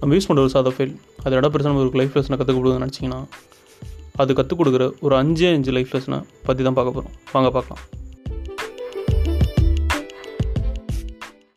நம்ம யூஸ் பண்ணுற ஒரு சாதா ஃபைல் அது இட பெருசாக நம்ம ஒரு லைஃப் லெசனை கற்றுக் கொடுக்குதுன்னு நினச்சிங்கன்னா அது கற்றுக் கொடுக்குற ஒரு அஞ்சே அஞ்சு லைஃப் லெசனை பற்றி தான் பார்க்க போகிறோம் வாங்க பார்க்கலாம்.